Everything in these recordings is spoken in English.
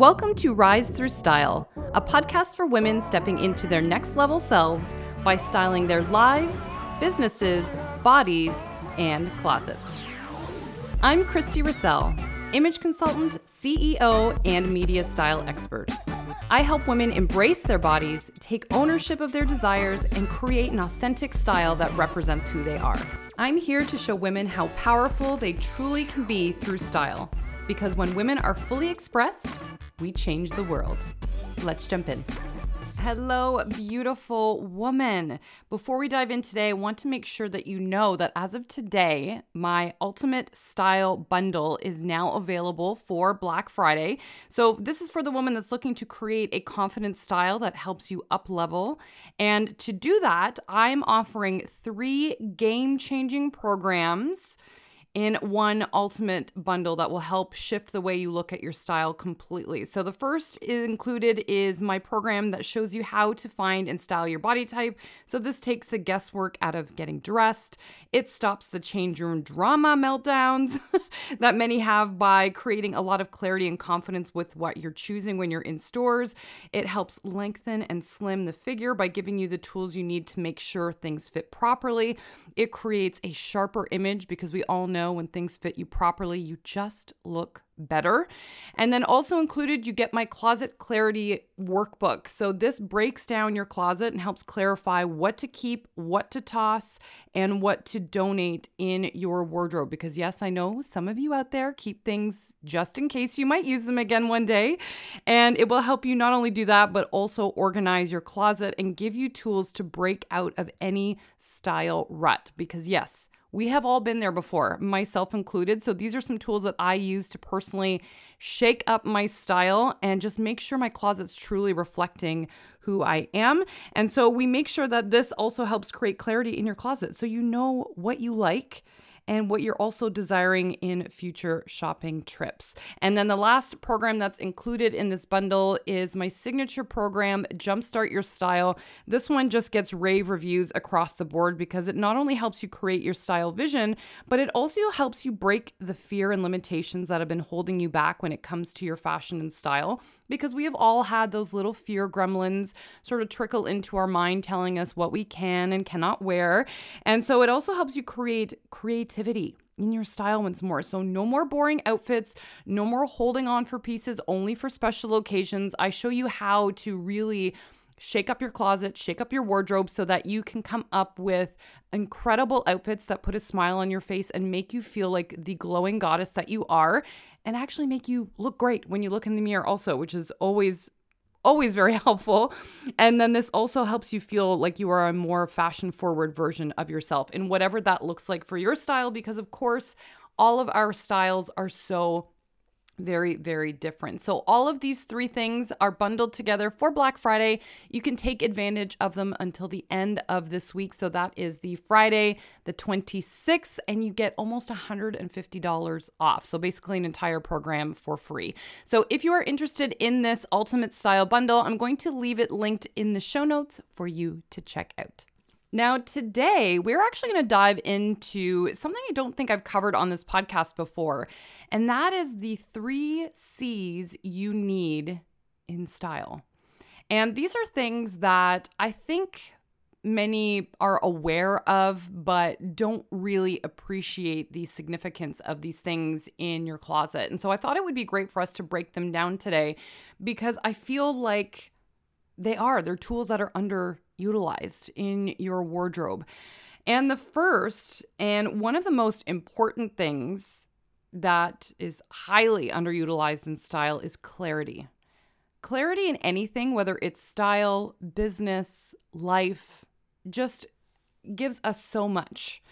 Welcome to Rise Through Style, a podcast for women stepping into their next level selves by styling their lives, businesses, bodies, and closets. I'm Christy Russell, image consultant, CEO, and media style expert. I help women embrace their bodies, take ownership of their desires, and create an authentic style that represents who they are. I'm here to show women how powerful they truly can be through style. Because when women are fully expressed, we change the world. Let's jump in. Hello, beautiful woman. Before we dive in today, I want to make sure that you know that as of today, my Ultimate Style Bundle is now available for Black Friday. So, this is for the woman that's looking to create a confident style that helps you up level. And to do that, I'm offering three game changing programs in one ultimate bundle that will help shift the way you look at your style completely. So the first included is my program that shows you how to find and style your body type. So this takes the guesswork out of getting dressed. It stops the change room drama meltdowns that many have by creating a lot of clarity and confidence with what you're choosing when you're in stores. It helps lengthen and slim the figure by giving you the tools you need to make sure things fit properly. It creates a sharper image because we all know know when things fit you properly, you just look better. And then also included, you get my closet clarity workbook. So this breaks down your closet and helps clarify what to keep, what to toss, and what to donate in your wardrobe. Because, yes, I know some of you out there keep things just in case you might use them again one day. And it will help you not only do that, but also organize your closet and give you tools to break out of any style rut. Because, yes, we have all been there before, myself included. So these are some tools that I use to personally shake up my style and just make sure my closet's truly reflecting who I am. And so we make sure that this also helps create clarity in your closet so you know what you like and what you're also desiring in future shopping trips. And then the last program that's included in this bundle is my signature program, Jumpstart Your Style. This one just gets rave reviews across the board because it not only helps you create your style vision, but it also helps you break the fear and limitations that have been holding you back when it comes to your fashion and style because we have all had those little fear gremlins sort of trickle into our mind telling us what we can and cannot wear. And so it also helps you create creativity in your style once more. So, no more boring outfits, no more holding on for pieces only for special occasions. I show you how to really shake up your closet, shake up your wardrobe so that you can come up with incredible outfits that put a smile on your face and make you feel like the glowing goddess that you are and actually make you look great when you look in the mirror also, which is always always very helpful. And then this also helps you feel like you are a more fashion forward version of yourself in whatever that looks like for your style because of course all of our styles are so very, very different. So, all of these three things are bundled together for Black Friday. You can take advantage of them until the end of this week. So, that is the Friday, the 26th, and you get almost $150 off. So, basically, an entire program for free. So, if you are interested in this Ultimate Style bundle, I'm going to leave it linked in the show notes for you to check out. Now, today, we're actually going to dive into something I don't think I've covered on this podcast before, and that is the three C's you need in style. And these are things that I think many are aware of, but don't really appreciate the significance of these things in your closet. And so I thought it would be great for us to break them down today because I feel like they are. They're tools that are underutilized in your wardrobe. And the first, and one of the most important things that is highly underutilized in style is clarity. Clarity in anything, whether it's style, business, life, just gives us so much.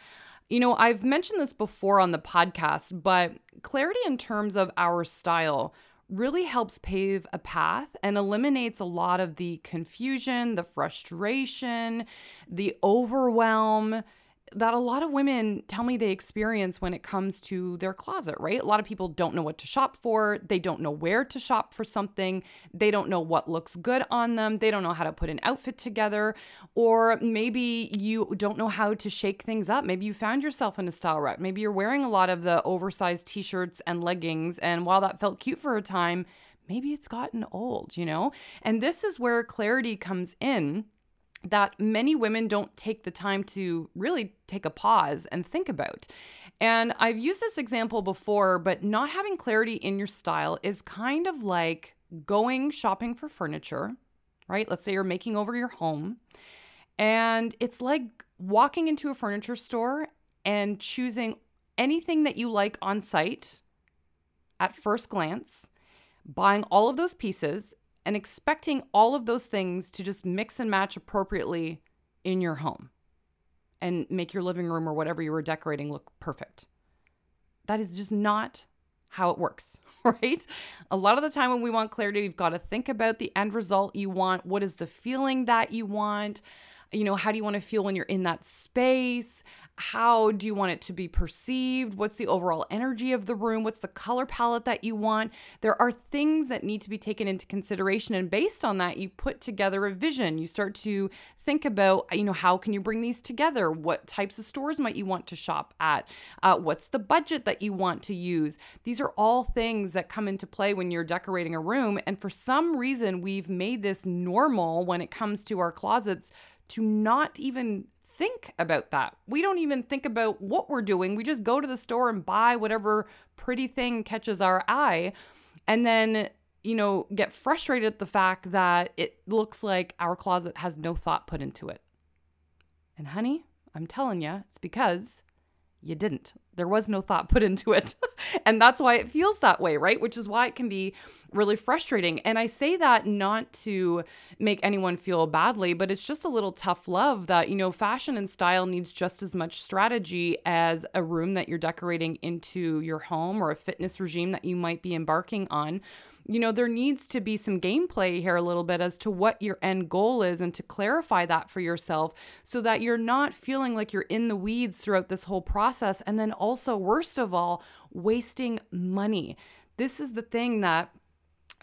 You know, I've mentioned this before on the podcast, but clarity in terms of our style really helps pave a path and eliminates a lot of the confusion, the frustration, the overwhelm that a lot of women tell me they experience when it comes to their closet, right? A lot of people don't know what to shop for. They don't know where to shop for something. They don't know what looks good on them. They don't know how to put an outfit together. Or maybe you don't know how to shake things up. Maybe you found yourself in a style rut. Maybe you're wearing a lot of the oversized t shirts and leggings. And while that felt cute for a time, maybe it's gotten old, you know? And this is where clarity comes in that many women don't take the time to really take a pause and think about. And I've used this example before, but not having clarity in your style is kind of like going shopping for furniture, right? Let's say you're making over your home, and it's like walking into a furniture store and choosing anything that you like on site at first glance, buying all of those pieces and expecting all of those things to just mix and match appropriately in your home and make your living room or whatever you were decorating look perfect. That is just not how it works, right? A lot of the time when we want clarity, we've got to think about the end result you want. What is the feeling that you want? You know, how do you want to feel when you're in that space? How do you want it to be perceived? What's the overall energy of the room? What's the color palette that you want? There are things that need to be taken into consideration. And based on that, you put together a vision. You start to think about, you know, how can you bring these together? What types of stores might you want to shop at? Uh, what's the budget that you want to use? These are all things that come into play when you're decorating a room. And for some reason, we've made this normal when it comes to our closets to not even think about that. We don't even think about what we're doing. We just go to the store and buy whatever pretty thing catches our eye. And then, you know, get frustrated at the fact that it looks like our closet has no thought put into it. And honey, I'm telling you, it's because you didn't. There was no thought put into it. and that's why it feels that way, right? Which is why it can be really frustrating. And I say that not to make anyone feel badly, but it's just a little tough love that, you know, fashion and style needs just as much strategy as a room that you're decorating into your home or a fitness regime that you might be embarking on you know, there needs to be some gameplay here a little bit as to what your end goal is and to clarify that for yourself so that you're not feeling like you're in the weeds throughout this whole process. And then also, worst of all, wasting money. This is the thing that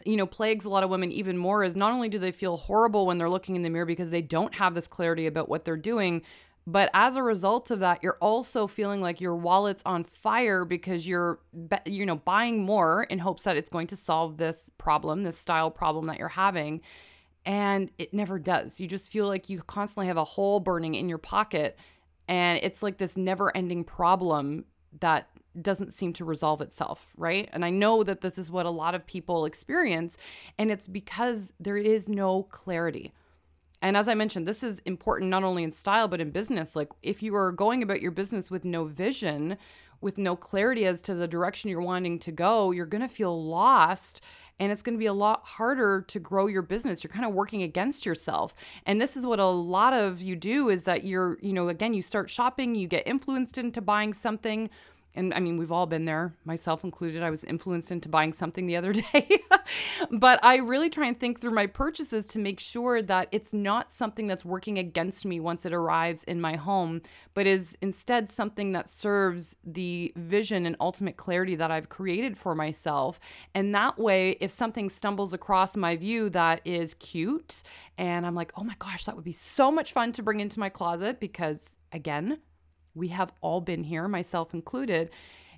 you know plagues a lot of women even more is not only do they feel horrible when they're looking in the mirror because they don't have this clarity about what they're doing but as a result of that, you're also feeling like your wallet's on fire because you're, you know, buying more in hopes that it's going to solve this problem, this style problem that you're having. And it never does. You just feel like you constantly have a hole burning in your pocket. And it's like this never ending problem that doesn't seem to resolve itself, right? And I know that this is what a lot of people experience. And it's because there is no clarity. And as I mentioned, this is important not only in style, but in business. Like, if you are going about your business with no vision, with no clarity as to the direction you're wanting to go, you're going to feel lost and it's going to be a lot harder to grow your business. You're kind of working against yourself. And this is what a lot of you do is that you're, you know, again, you start shopping, you get influenced into buying something and I mean, we've all been there, myself included. I was influenced into buying something the other day. but I really try and think through my purchases to make sure that it's not something that's working against me once it arrives in my home, but is instead something that serves the vision and ultimate clarity that I've created for myself. And that way, if something stumbles across my view that is cute, and I'm like, oh my gosh, that would be so much fun to bring into my closet because, again, we have all been here, myself included.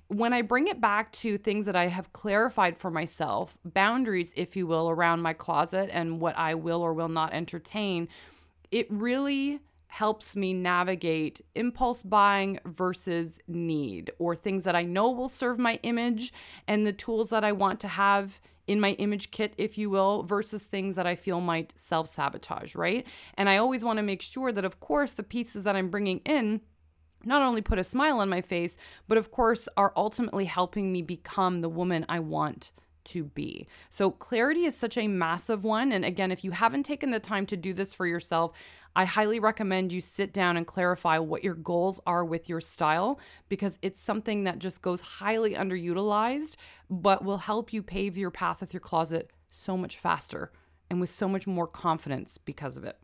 When I bring it back to things that I have clarified for myself, boundaries, if you will, around my closet and what I will or will not entertain, it really helps me navigate impulse buying versus need or things that I know will serve my image and the tools that I want to have in my image kit, if you will, versus things that I feel might self sabotage, right? And I always want to make sure that, of course, the pieces that I'm bringing in not only put a smile on my face, but of course are ultimately helping me become the woman I want to be. So, clarity is such a massive one. And again, if you haven't taken the time to do this for yourself, I highly recommend you sit down and clarify what your goals are with your style because it's something that just goes highly underutilized, but will help you pave your path with your closet so much faster and with so much more confidence because of it.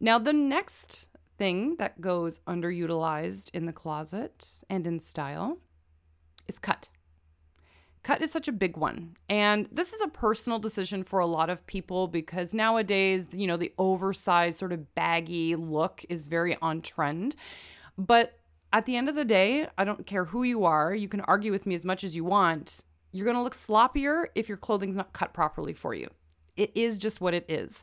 Now, the next thing that goes underutilized in the closet and in style is cut. Cut is such a big one. And this is a personal decision for a lot of people because nowadays, you know, the oversized, sort of baggy look is very on trend. But at the end of the day, I don't care who you are, you can argue with me as much as you want. You're going to look sloppier if your clothing's not cut properly for you. It is just what it is.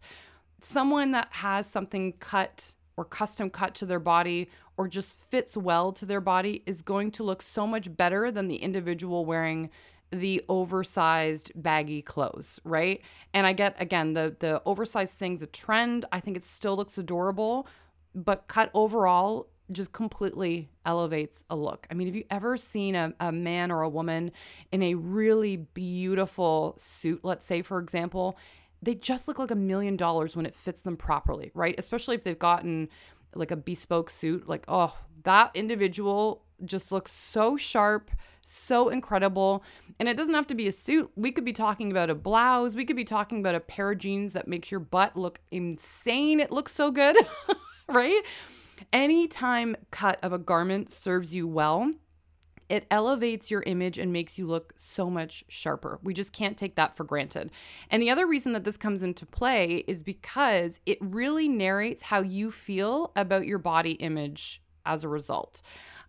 Someone that has something cut or custom cut to their body or just fits well to their body is going to look so much better than the individual wearing the oversized baggy clothes, right? And I get again the the oversized thing's a trend. I think it still looks adorable, but cut overall just completely elevates a look. I mean, have you ever seen a, a man or a woman in a really beautiful suit, let's say, for example, they just look like a million dollars when it fits them properly, right? Especially if they've gotten like a bespoke suit. Like, oh, that individual just looks so sharp, so incredible. And it doesn't have to be a suit. We could be talking about a blouse. We could be talking about a pair of jeans that makes your butt look insane. It looks so good, right? Anytime cut of a garment serves you well, it elevates your image and makes you look so much sharper. We just can't take that for granted. And the other reason that this comes into play is because it really narrates how you feel about your body image as a result.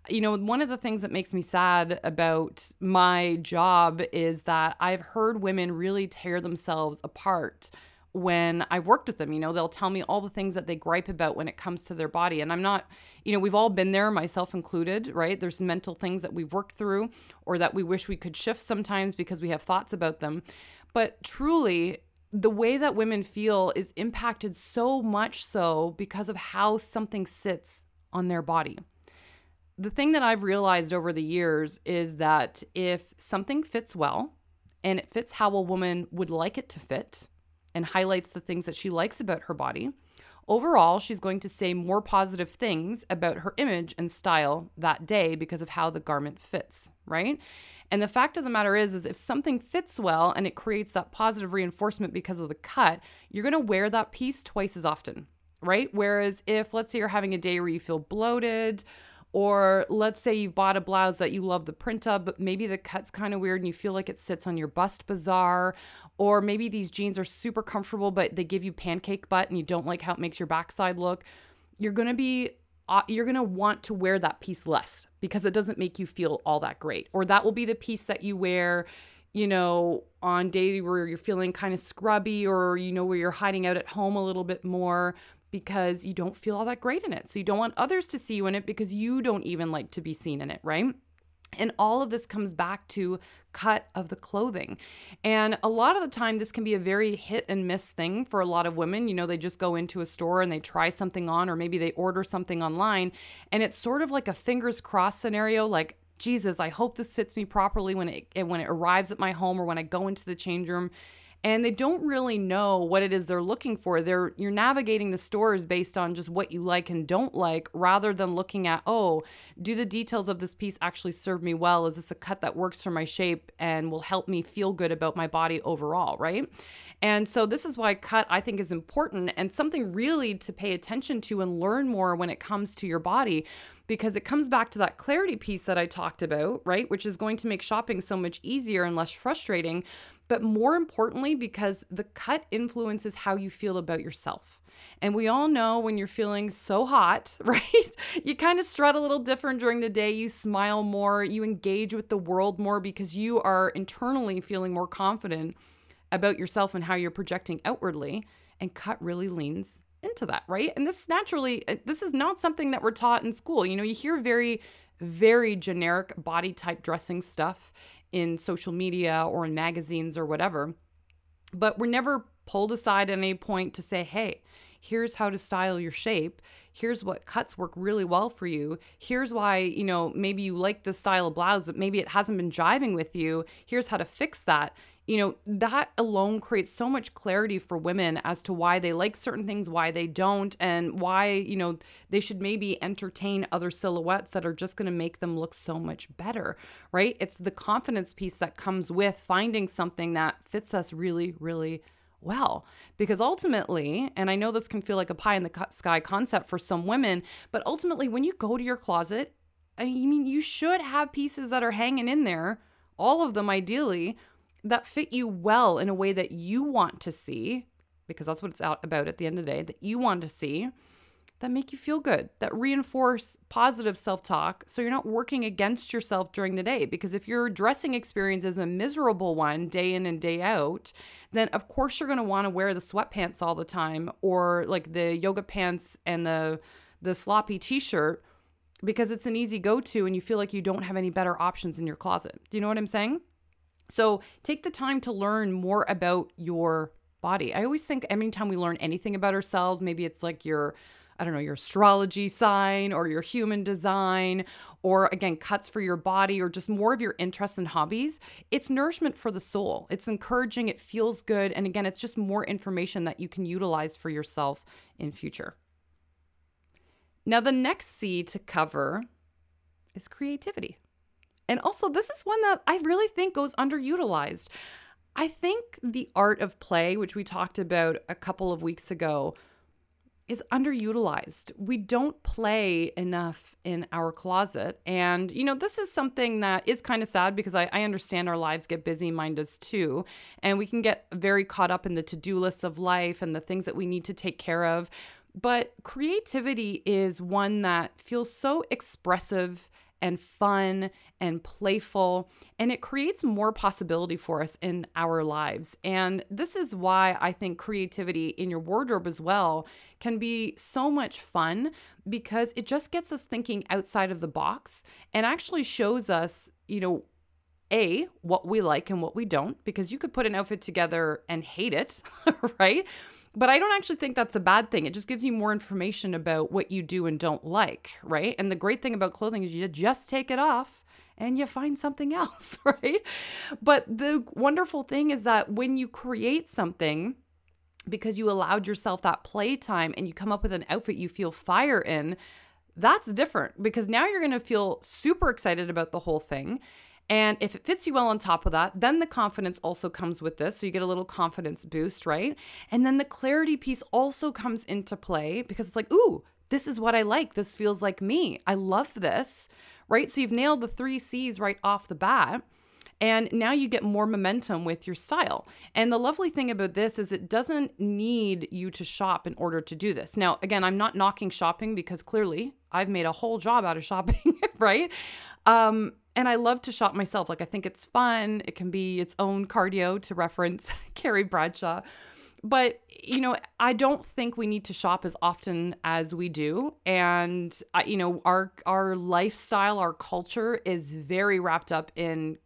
You know, one of the things that makes me sad about my job is that I've heard women really tear themselves apart when I've worked with them. You know, they'll tell me all the things that they gripe about when it comes to their body. And I'm not, you know, we've all been there, myself included, right? There's mental things that we've worked through or that we wish we could shift sometimes because we have thoughts about them. But truly, the way that women feel is impacted so much so because of how something sits on their body. The thing that I've realized over the years is that if something fits well and it fits how a woman would like it to fit, and highlights the things that she likes about her body. Overall, she's going to say more positive things about her image and style that day because of how the garment fits, right? And the fact of the matter is is if something fits well and it creates that positive reinforcement because of the cut, you're going to wear that piece twice as often, right? Whereas if let's say you're having a day where you feel bloated or let's say you've bought a blouse that you love the print of, but maybe the cut's kind of weird and you feel like it sits on your bust bizarre. Or maybe these jeans are super comfortable, but they give you pancake butt and you don't like how it makes your backside look. You're gonna be uh, you're going to want to wear that piece less because it doesn't make you feel all that great. Or that will be the piece that you wear, you know, on day where you're feeling kind of scrubby or you know where you're hiding out at home a little bit more because you don't feel all that great in it. So you don't want others to see you in it because you don't even like to be seen in it, right? And all of this comes back to cut of the clothing. And a lot of the time, this can be a very hit and miss thing for a lot of women. You know, they just go into a store and they try something on, or maybe they order something online. And it's sort of like a fingers crossed scenario like, Jesus, I hope this fits me properly when it when it arrives at my home or when I go into the change room and they don't really know what it is they're looking for. They're you're navigating the stores based on just what you like and don't like rather than looking at, "Oh, do the details of this piece actually serve me well? Is this a cut that works for my shape and will help me feel good about my body overall, right?" And so this is why cut I think is important and something really to pay attention to and learn more when it comes to your body because it comes back to that clarity piece that I talked about, right? Which is going to make shopping so much easier and less frustrating but more importantly, because the cut influences how you feel about yourself. And we all know when you're feeling so hot, right? You kind of strut a little different during the day. You smile more, you engage with the world more because you are internally feeling more confident about yourself and how you're projecting outwardly. And cut really leans into that, right? And this naturally, uh, this is not something that we're taught in school. You know, you hear very, very generic body type dressing stuff in social media or in magazines or whatever. But we're never pulled aside at any point to say, hey, here's how to style your shape. Here's what cuts work really well for you. Here's why, you know, maybe you like this style of blouse, but maybe it hasn't been jiving with you. Here's how to fix that you know, that alone creates so much clarity for women as to why they like certain things, why they don't, and why, you know, they should maybe entertain other silhouettes that are just going to make them look so much better, right? It's the confidence piece that comes with finding something that fits us really, really well. Because ultimately, and I know this can feel like a pie in the sky concept for some women, but ultimately, when you go to your closet, I mean, you should have pieces that are hanging in there, all of them ideally, that fit you well in a way that you want to see, because that's what it's out about at the end of the day, that you want to see. that make you feel good, that reinforce positive self talk. So you're not working against yourself during the day. Because if your dressing experience is a miserable one day in and day out, then of course you're going to want to wear the sweatpants all the time or like the yoga pants and the the sloppy t-shirt because it's an easy go-to and you feel like you don't have any better options in your closet. Do you know what I'm saying? So, take the time to learn more about your body. I always think anytime we learn anything about ourselves, maybe it's like your I don't know, your astrology sign or your human design, or again, cuts for your body, or just more of your interests and hobbies, it's nourishment for the soul. It's encouraging, it feels good. And again, it's just more information that you can utilize for yourself in future. Now, the next C to cover is creativity. And also, this is one that I really think goes underutilized. I think the art of play, which we talked about a couple of weeks ago, is underutilized. We don't play enough in our closet. And, you know, this is something that is kind of sad because I, I, understand our lives get busy, mine does too. And we can get very caught up in the to do lists of life and the things that we need to take care of. But creativity is one that feels so expressive and fun and playful, and it creates more possibility for us in our lives. And this is why I think creativity in your wardrobe as well can be so much fun because it just gets us thinking outside of the box and actually shows us, you know, a, what we like and what we don't, because you could put an outfit together and hate it, right? But I don't actually think that's a bad thing. It just gives you more information about what you do and don't like, right? And the great thing about clothing is you just take it off and you find something else, right? But the wonderful thing is that when you create something, because you allowed yourself that playtime and you come up with an outfit you feel fire in, that's different because now you're going to feel super excited about the whole thing. And if it fits you well on top of that, then the confidence also comes with this. So you get a little confidence boost, right? And then the clarity piece also comes into play because it's like, ooh, this is what I like. This feels like me. I love this, right? So you've nailed the three C's right off the bat. And now you get more momentum with your style. And the lovely thing about this is it doesn't need you to shop in order to do this. Now, again, I'm not knocking shopping because clearly I've made a whole job out of shopping, right? Um, and I love to shop myself. Like I think it's fun. It can be its own cardio to reference Carrie Bradshaw. But you know, I don't think we need to shop as often as we do. And uh, you know, our our lifestyle, our culture is very wrapped up in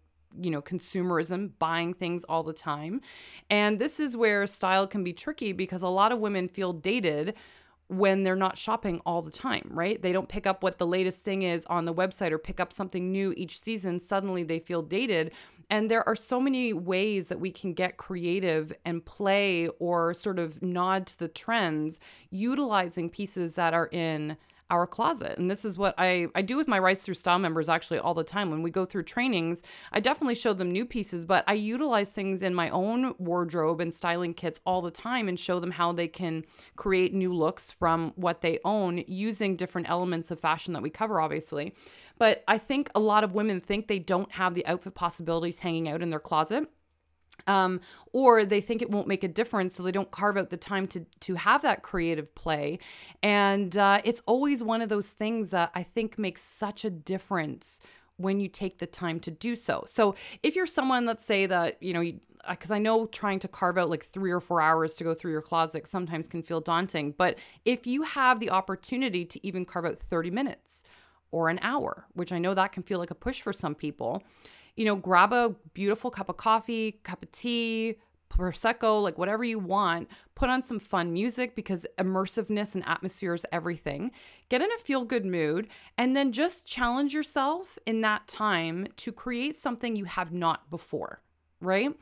you know consumerism buying things all the time and this is where style can be tricky because a lot of women feel dated when they're not shopping all the time, right? They don't pick up what the latest thing is on the website or pick up something new each season. Suddenly they feel dated. And there are so many ways that we can get creative and play or sort of nod to the trends utilizing pieces that are in our closet. And this is what I, I do with my Rise Through Style members actually all the time. When we go through trainings, I definitely show them new pieces, but I utilize things in my own wardrobe and styling kits all the time and show them how they can create new looks from what they own using different elements of fashion that we cover, obviously. But I think a lot of women think they don't have the outfit possibilities hanging out in their closet um, or they think it won't make a difference, so they don't carve out the time to to have that creative play. And uh, it's always one of those things that I think makes such a difference when you take the time to do so. So if you're someone, let's say that you know, because I know trying to carve out like three or four hours to go through your closet sometimes can feel daunting, but if you have the opportunity to even carve out 30 minutes or an hour, which I know that can feel like a push for some people you know, grab a beautiful cup of coffee, cup of tea, prosecco, like whatever you want. Put on some fun music because immersiveness and atmosphere is everything. Get in a feel good mood and then just challenge yourself in that time to create something you have not before, right?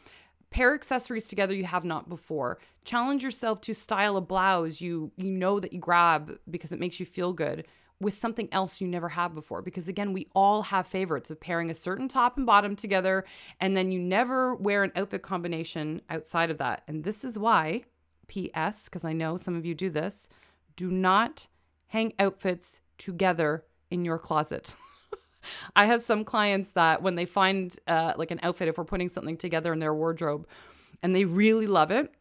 Pair accessories together you have not before. Challenge yourself to style a blouse you you know that you grab because it makes you feel good with something else you never have before. Because again, we all have favorites of pairing a certain top and bottom together, and then you never wear an outfit combination outside of that. And this is why, P.S., because I know some of you do this, do not hang outfits together in your closet. I have some clients that when they find uh, like an outfit, if we're putting something together in their wardrobe and they really love it,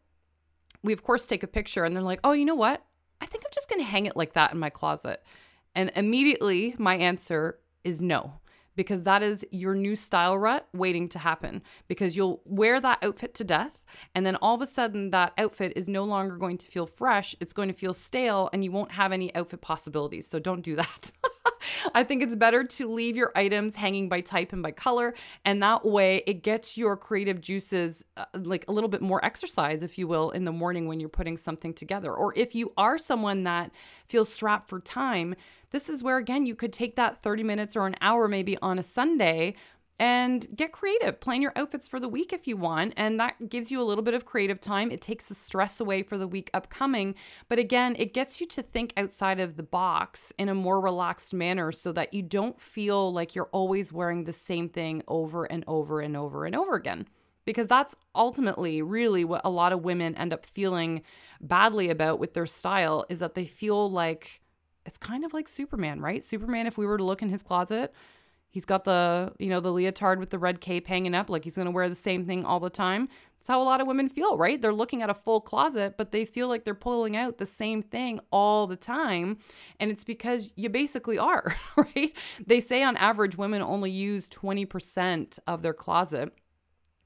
we of course take a picture and they're like, oh, you know what? I think I'm just going to hang it like that in my closet. And immediately my answer is no because that is your new style rut waiting to happen because you'll wear that outfit to death and then all of a sudden that outfit is no longer going to feel fresh it's going to feel stale and you won't have any outfit possibilities. So don't do that I think it's better to leave your items hanging by type and by color. And that way it gets your creative juices uh, like a little bit more exercise, if you will, in the morning when you're putting something together. Or if you are someone that feels strapped for time, this is where, again, you could take that 30 minutes or an hour maybe on a Sunday and get creative. Plan your outfits for the week if you want. And that gives you a little bit of creative time. It takes the stress away for the week upcoming. But again, it gets you to think outside of the box in a more relaxed manner so that you don't feel like you're always wearing the same thing over and over and over and over again. Because that's ultimately really what a lot of women end up feeling badly about with their style is that they feel like it's kind of like Superman, right? Superman, if we were to look in his closet, He's got the, you know, the leotard with the red cape hanging up, like he's going to wear the same thing all the time. That's how a lot of women feel, right? They're looking at a full closet, but they feel like they're pulling out the same thing all the time. And it's because you basically are, right? They say on average, women only use 20% of their closet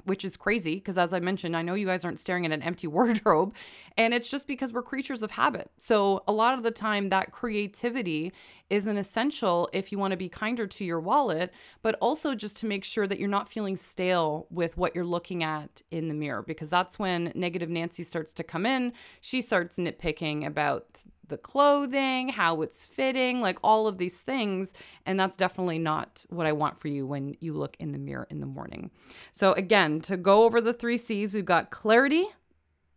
which is crazy because as I mentioned, I know you guys aren't staring at an empty wardrobe and it's just because we're creatures of habit. So a lot of the time that creativity is an essential if you want to be kinder to your wallet, but also just to make sure that you're not feeling stale with what you're looking at in the mirror because that's when negative Nancy starts to come in. She starts nitpicking about the clothing, how it's fitting, like all of these things. And that's definitely not what I want for you when you look in the mirror in the morning. So, again, to go over the three C's, we've got clarity,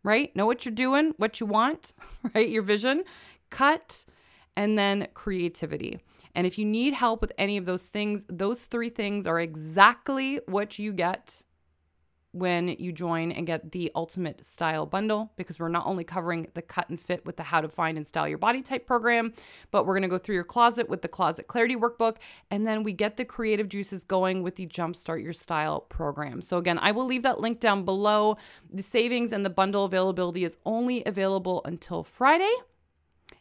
right? Know what you're doing, what you want, right? Your vision, cut, and then creativity. And if you need help with any of those things, those three things are exactly what you get when you join and get the ultimate style bundle because we're not only covering the cut and fit with the how to find and style your body type program, but we're going to go through your closet with the closet clarity workbook and then we get the creative juices going with the jumpstart your style program. So again, I will leave that link down below. The savings and the bundle availability is only available until Friday.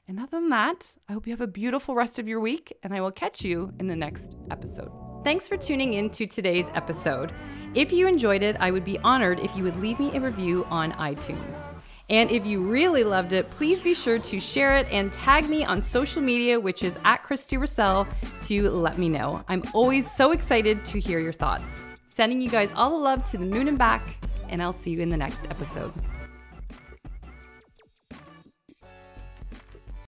And other than that, I hope you have a beautiful rest of your week and I will catch you in the next episode. Thanks for tuning in to today's episode. If you enjoyed it, I would be honored if you would leave me a review on iTunes. And if you really loved it, please be sure to share it and tag me on social media, which is at Christy Russell, to let me know. I'm always so excited to hear your thoughts. Sending you guys all the love to the moon and back, and I'll see you in the next episode.